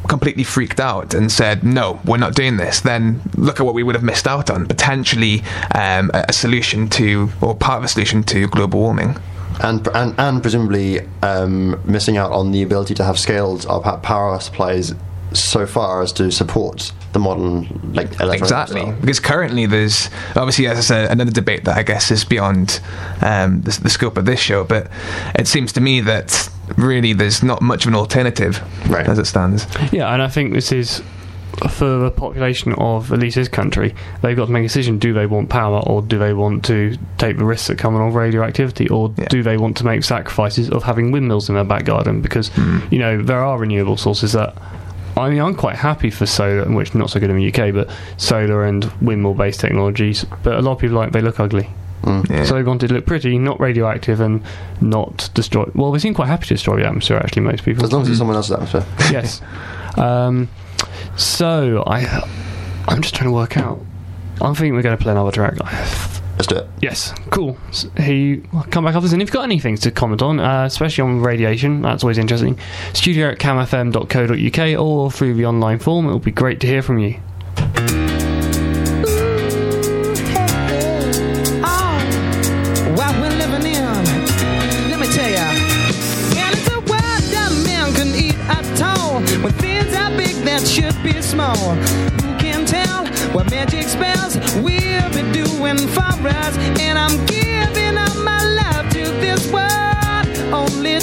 completely freaked out and said, no, we're not doing this, then look at what we would have missed out on. Potentially um, a solution to, or part of a solution to global warming. And and, and presumably um, missing out on the ability to have scaled our pa- power supplies so far as to support the modern like electronic Exactly, lifestyle. because currently there's obviously as I said another debate that I guess is beyond um, the, the scope of this show, but it seems to me that really there's not much of an alternative Right. as it stands. Yeah, and I think this is for the population of at least this country. They've got to make a decision: do they want power, or do they want to take the risks that come along with radioactivity, or Yeah. do they want to make sacrifices of having windmills in their back garden? Because hmm. you know there are renewable sources that. I mean, I'm quite happy for solar, which not so good in the UK, but solar and windmill-based technologies. But a lot of people like they look ugly, hmm. Yeah. so they want it to look pretty, not radioactive, and not destroy. Well, they seem quite happy to destroy the atmosphere. Actually, most people As long as it's hmm. someone else's atmosphere. yes. Um, so I, I'm just trying to work out. I'm thinking we're going to play another track. Let's do it. Yes, cool. S- He come back this, and if you've got anything to comment on, uh, especially on radiation, that's always interesting. Studio at camfm.co.uk or through the online form. It will be great to hear from you.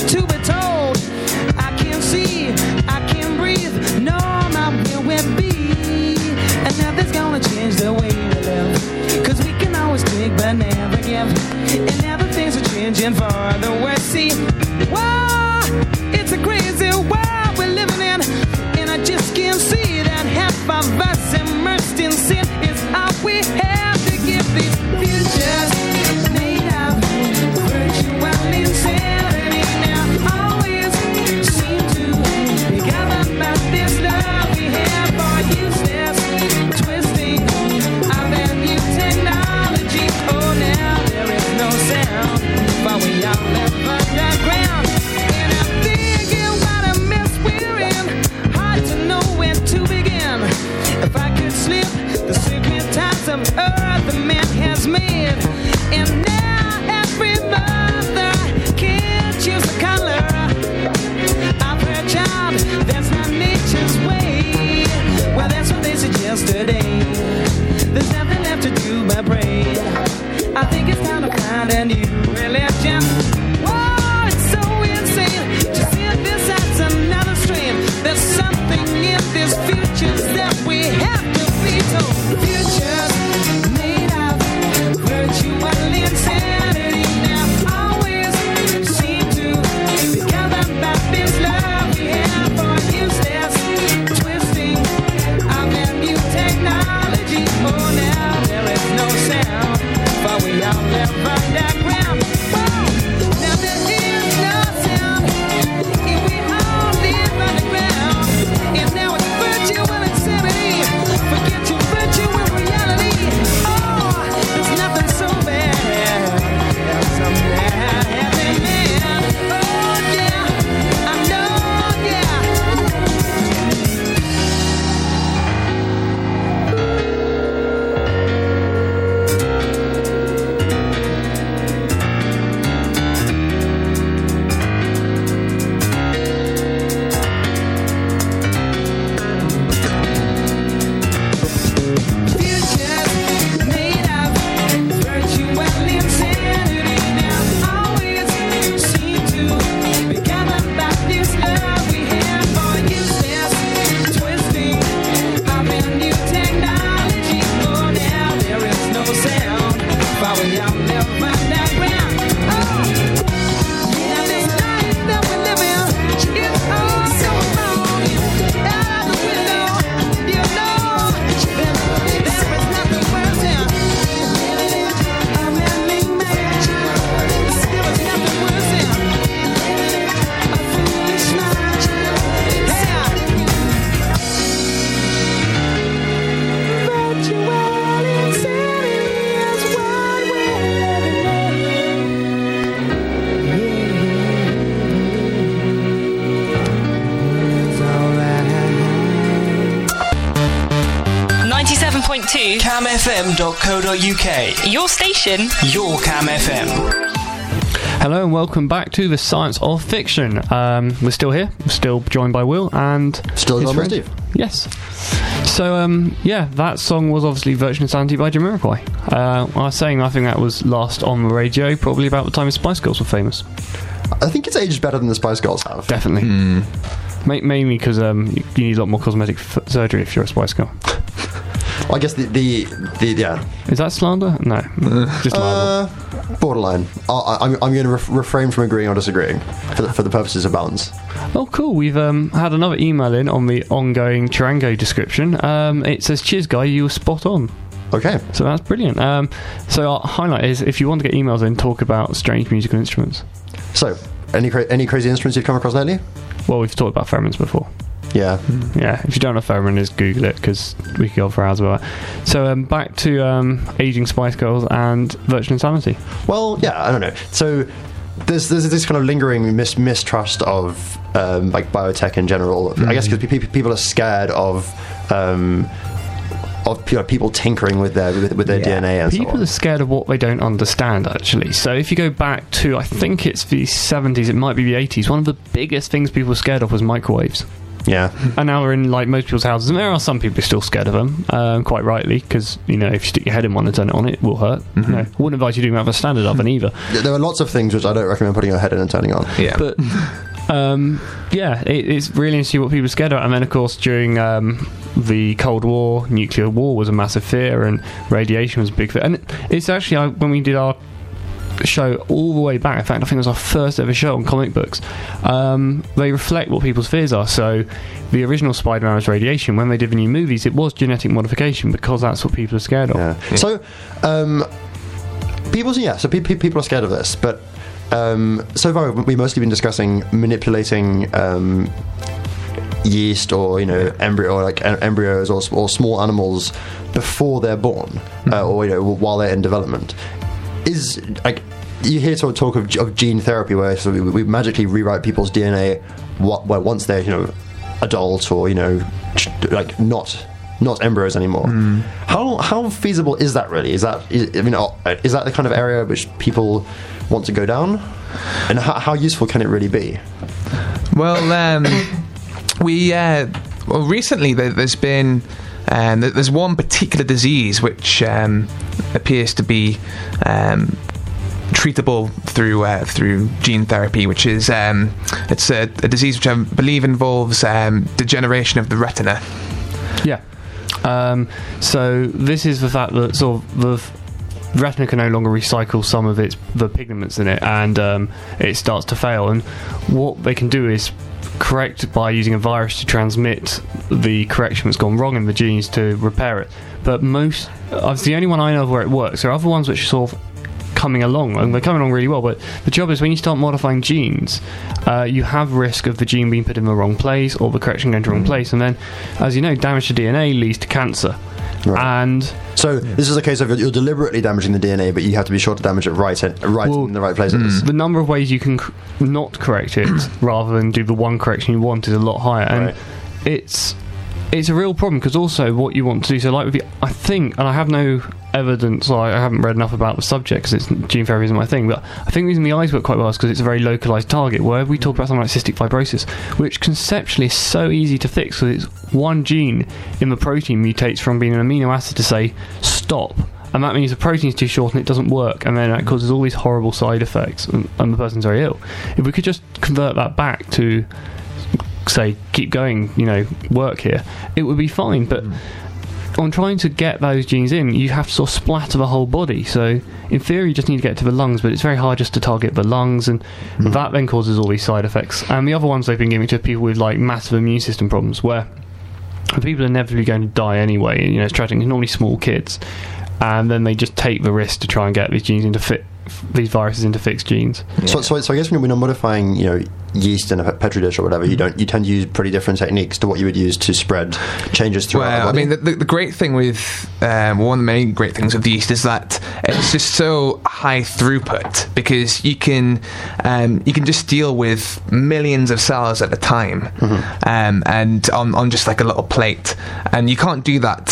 To be told. I can see, I can breathe, no, be. And nothing's gonna change the way we live. Cause we can always take but never give. And now the things are changing for the worse. See, it's a crazy world we're living in. And I just can't see that half of us immersed in sin is all we camfm.co.uk. Your station. Your Cam FM. Hello and welcome back to the Science of Fiction. Um, we're still here, we're still joined by Will and Still his Norman friend. Steve. Yes. So um, yeah, that song was obviously "Virtual Insanity" by Jamiroquai. Uh, I was saying I think that was last on the radio probably about the time the Spice Girls were famous. I think it's aged better than the Spice Girls have. Definitely. Hmm. Ma- mainly because um, you, you need a lot more cosmetic f- surgery if you're a Spice Girl. I guess the the, the yeah Is that slander? No, just libel. uh, borderline. I, I, I'm I'm going to ref- refrain from agreeing or disagreeing for the, for the purposes of balance. Oh, cool. We've um, had another email in on the ongoing charango description. Um, it says, Cheers, guy, you were spot on. Okay. So that's brilliant. Um, so our highlight is if you want to get emails in, talk about strange musical instruments. So, any cra- any crazy instruments you've come across lately? Well, we've talked about pheromones before. Yeah. Yeah, if you don't know pheromone is, Google it because we could go for hours about that. So um, back to um, aging Spice Girls and Virtual Insanity. Well, yeah, I don't know. So there's there's this kind of lingering mis- mistrust of um, like biotech in general. I guess because pe- people are scared of. Um, of you know, people tinkering with their with, with their DNA and People so on. are scared of what they don't understand, actually. So if you go back to, I think it's the 70s, it might be the 80s, one of the biggest things people were scared of was microwaves. Yeah, And now we're in like most people's houses, and there are some people who are still scared of them, um, quite rightly, because you know if you stick your head in one and turn it on, it will hurt. You know, I wouldn't advise you doing that with a standard oven either. there are lots of things which I don't recommend putting your head in and turning on. Yeah. But um, yeah, it, it's really interesting what people are scared of. And then, of course, during um, the Cold War, nuclear war was a massive fear, and radiation was a big fear. And it's actually I, when we did our show all the way back. In fact, I think it was our first ever show on comic books. Um, they reflect what people's fears are. So, the original Spider-Man was radiation. When they did the new movies, it was genetic modification because that's what people are scared of. Yeah. So, um, people, yeah, so pe- pe- people are scared of this, but um, so far we've mostly been discussing manipulating um, yeast or you know embryo or like em- embryos or, or small animals before they're born uh, or you know while they're in development. Is like you hear sort of talk of, of gene therapy where so we, we magically rewrite people's DNA what, well, once they're you know adult or you know like not not embryos anymore. How how feasible is that really? Is that is, I mean uh, is that the kind of area which people want to go down? And how, how useful can it really be? Well, um, we uh, well recently there, there's been um, there's one particular disease which um, appears to be um, treatable through uh, through gene therapy, which is um, it's a, a disease which I believe involves um, degeneration of the retina. Yeah. Um, so this is the fact that sort of the retina can no longer recycle some of its the pigments in it, and um, it starts to fail. And what they can do is correct by using a virus to transmit the correction that's gone wrong in the genes to repair it. But most, it's the only one I know of where it works. There are other ones which sort of coming along, and they're coming along really well. But the job is when you start modifying genes, uh, you have risk of the gene being put in the wrong place or the correction going to the wrong place, and then, as you know, damage to DNA leads to cancer. Right. And So this is a case of you're, you're deliberately damaging the DNA, but you have to be sure to damage it right in, right Well, in the right places. the number of ways you can c- not correct it rather than do the one correction you want is a lot higher, and Right. it's it's a real problem because also what you want to do. So, like with the, I think, and I have no evidence, or I haven't read enough about the subject because it's gene therapy isn't my thing. But I think the reason the eyes work quite well is because it's a very localized target. Where we talk about something like cystic fibrosis, which conceptually is so easy to fix because it's one gene in the protein mutates from being an amino acid to say stop. And that means the protein's too short and it doesn't work, and then that causes all these horrible side effects, and, and the person's very ill. If we could just convert that back to say keep going, you know, work here, it would be fine. But mm. on trying to get those genes in, you have to sort of splatter the whole body. So in theory, you just need to get to the lungs, but it's very hard just to target the lungs, and mm. that then causes all these side effects. And the other ones they've been giving to people with like massive immune system problems, where the people are inevitably going to die anyway. You know, it's tragic. It's normally small kids, and then they just take the risk to try and get these genes into fit these viruses into fixed genes. So, so, so I guess when you're modifying, you know, yeast in a petri dish or whatever, you don't you tend to use pretty different techniques to what you would use to spread changes throughout. the Well, I mean, the, the, the great thing with um, one of the main great things with yeast is that it's just so high throughput because you can um, you can just deal with millions of cells at a time, um, and on, on just like a little plate, and you can't do that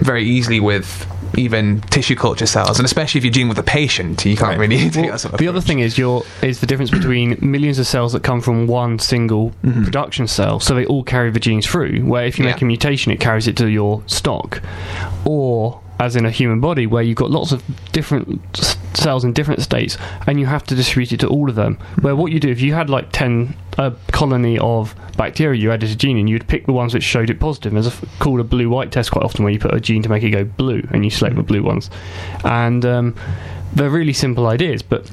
very easily with even tissue culture cells, and especially if you're dealing with a patient, you can't really take Well, that sort of the other thing is your is the difference between millions of cells that come from one single Mm-hmm. production cell, so they all carry the genes through. Where if you make a mutation, it carries it to your stock, or as in a human body, where you've got lots of different cells in different states, and you have to distribute it to all of them. Where what you do if you had like ten a colony of bacteria, you added a gene, and you'd pick the ones which showed it positive. There's a called a blue-white test quite often, where you put a gene to make it go blue, and you select the blue ones, and um, they're really simple ideas, but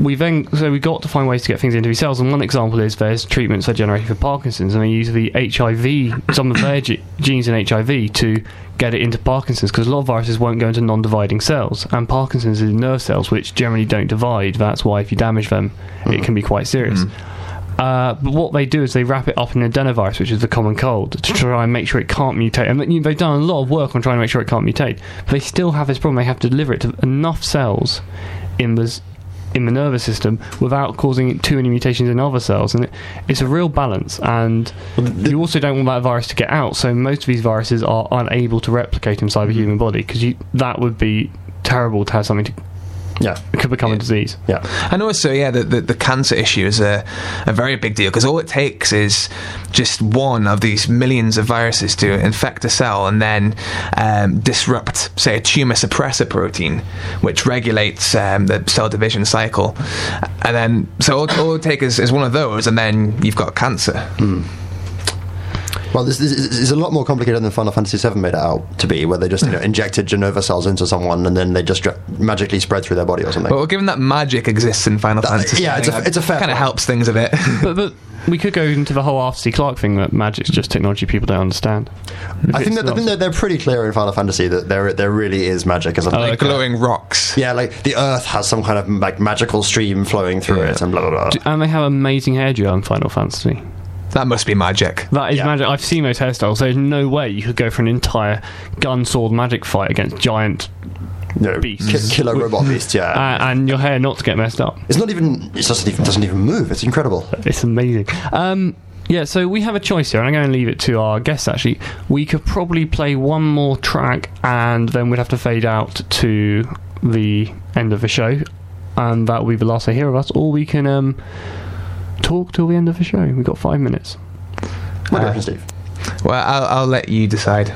we then so we've got to find ways to get things into these cells, and one example is there's treatments that generate for Parkinson's, and they use the HIV, some of their ge- genes in HIV to get it into Parkinson's because a lot of viruses won't go into non-dividing cells, and Parkinson's is nerve cells which generally don't divide. That's why if you damage them, it can be quite serious. Uh, but what they do is they wrap it up in adenovirus, which is the common cold, to try and make sure it can't mutate. And they've done a lot of work on trying to make sure it can't mutate, but they still have this problem. They have to deliver it to enough cells in the in the nervous system without causing too many mutations in other cells, and it, it's a real balance. And you also don't want that virus to get out. So most of these viruses are unable to replicate inside the mm-hmm. human body because that would be terrible to have something to Yeah. it could become a disease. Yeah. And also, yeah, the, the, the cancer issue is a, a very big deal because all it takes is just one of these millions of viruses to infect a cell and then um, disrupt, say, a tumor suppressor protein, which regulates um, the cell division cycle. And then, so all, all it takes is, is one of those, and then you've got cancer. Well, this, this is a lot more complicated than Final Fantasy VII made it out to be, where they just you know injected Jenova cells into someone and then they just dra- magically spread through their body or something. But well, given that magic exists in Final Fantasy, yeah, it's a- it's a fair kind of helps things a bit. But, but we could go into the whole Arthur C. Clarke thing that magic's just technology people don't understand. I think, that, I not- think that they're pretty clear in Final Fantasy that there there really is magic as a oh, like uh, glowing rocks. Yeah, like the Earth has some kind of like magical stream flowing through it, and blah blah blah. and they have amazing hair gel in Final Fantasy. That must be magic. That is Yeah. magic. I've seen those hairstyles. There's no way you could go for an entire gun sword magic fight against giant You know, Beasts. ki- killer robot beasts. Yeah, uh, and your hair not to get messed up. it's not even it doesn't even doesn't even move. It's incredible. It's amazing. Um, yeah, so we have a choice here, and I'm going to leave it to our guests. Actually, we could probably play one more track, and then we'd have to fade out to the end of the show, and that will be the last I hear of us. Or we can um, talk till the end of the show. We've got five minutes. What do you reckon, Steve? Well, I'll, I'll let you decide.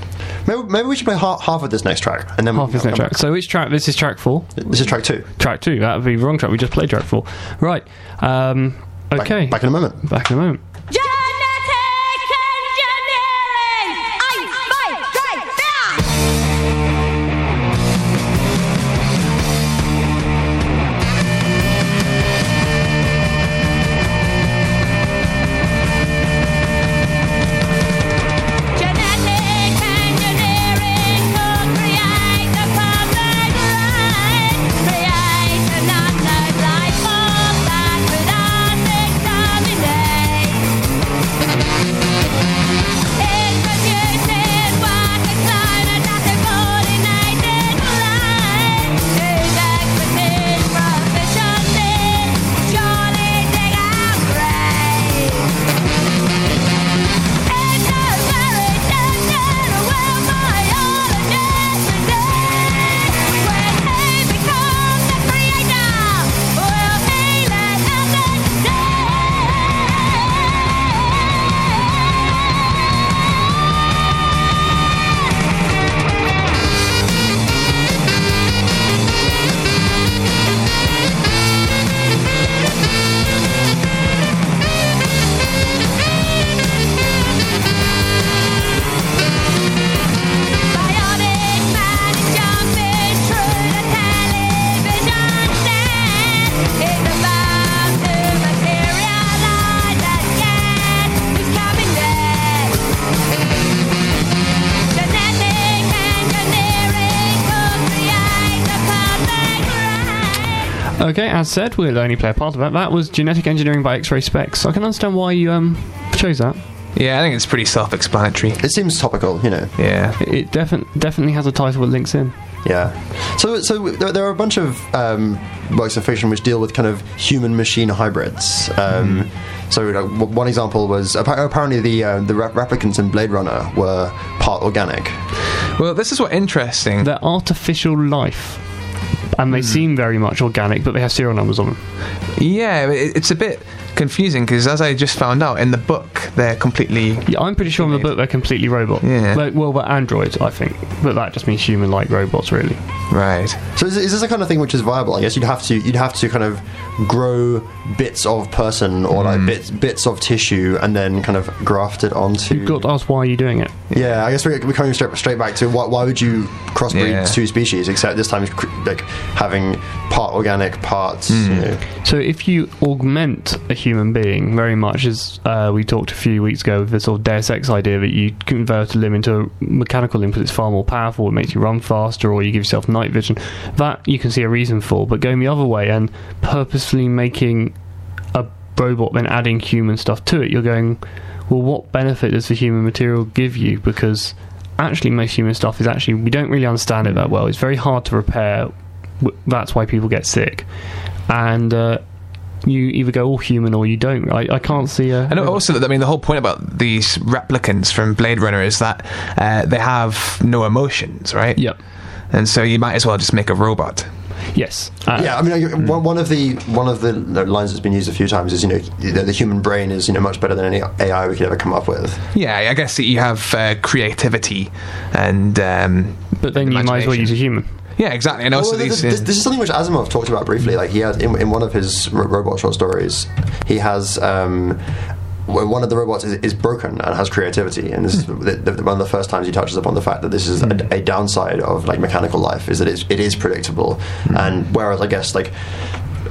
Maybe, maybe we should play half, half of this next track, and then Half is next track. So which track? This is track four. This is track two. Track two. That would be the wrong track. We just played track four. Right. Um, Back- okay. back in a moment. Back in a moment. As said, we'll only play a part of that. That was genetic engineering by X-Ray Spex. So I can understand why you um chose that. Yeah, I think it's pretty self-explanatory. It seems topical, you know. Yeah. It, it definitely definitely has a title that links in. Yeah. So, so there, there are a bunch of um, works of fiction which deal with kind of human-machine hybrids. Um, So, like, w- one example was appa- apparently the uh, the rep- replicants in Blade Runner were part organic. Well, this is what interesting. They're artificial life. And they hmm. seem very much organic, but they have serial numbers on them. Yeah, it, it's a bit confusing because as I just found out in the book, they're completely. Yeah, I'm pretty sure in the book they're completely robot. Yeah. Like, well, they're androids, I think. But that just means human-like robots, really. Right. So is, is this a kind of thing which is viable? I guess you'd have to you'd have to kind of grow bits of person or like mm. bits bits of tissue and then kind of graft it onto. You've got to ask why are you doing it? Yeah, I guess we're, we're coming straight, straight back to why, why would you crossbreed Yeah. two species, except this time cr- like having part organic, parts. Mm. You know. So if you augment a human being very much as uh, we talked a few weeks ago with the sort of Deus Ex idea that you convert a limb into a mechanical limb because it's far more powerful, it makes you run faster, or you give yourself night vision, that you can see a reason for. But going the other way and purposefully making a robot then adding human stuff to it, you're going, well, what benefit does the human material give you? Because actually, most human stuff is actually we don't really understand it that well. It's very hard to repair. That's why people get sick, and uh, you either go all human or you don't. I, I can't see a. And also, I mean, the whole point about these replicants from Blade Runner is that uh, they have no emotions, right? Yep. And so you might as well just make a robot. Yes. Uh, Yeah, I mean, one one of the one of the lines that's been used a few times is you know the, the human brain is you know much better than any AI we could ever come up with. Yeah, I guess you have uh, creativity and. Um, But then you might as well use a human. Yeah, exactly. And also Well, these. this, this is something which Asimov talked about briefly. Like he has in, in one of his robot short stories, he has. Um, one of the robots is, is broken and has creativity, and this is Hmm. the, the, one of the first times he touches upon the fact that this is a, a downside of like mechanical life is that it's, it is predictable, Hmm. and whereas I guess like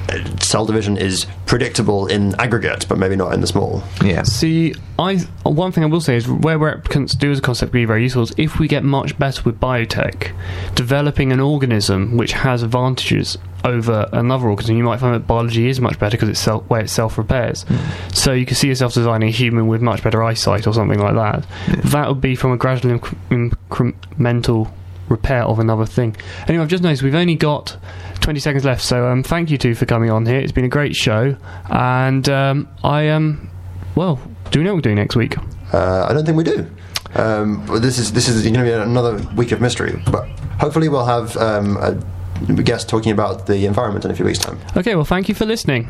Uh, cell division is predictable in aggregate, but maybe not in the small. yeah. See, I one thing I will say is where replicants do as a concept be very useful is if we get much better with biotech, developing an organism which has advantages over another organism, you might find that biology is much better because it's self, where it self repairs. Hmm. So you can see yourself designing a human with much better eyesight or something like that. That would be from a gradual inc- incremental repair of another thing. Anyway, I've just noticed we've only got 20 seconds left, so um, thank you two for coming on here. It's been a great show, and um, I am. Um, well, do we know what we're doing next week? Uh, I don't think we do. Um, but this is this is going to be another week of mystery, but hopefully we'll have um, a guest talking about the environment in a few weeks' time. Okay, well, thank you for listening.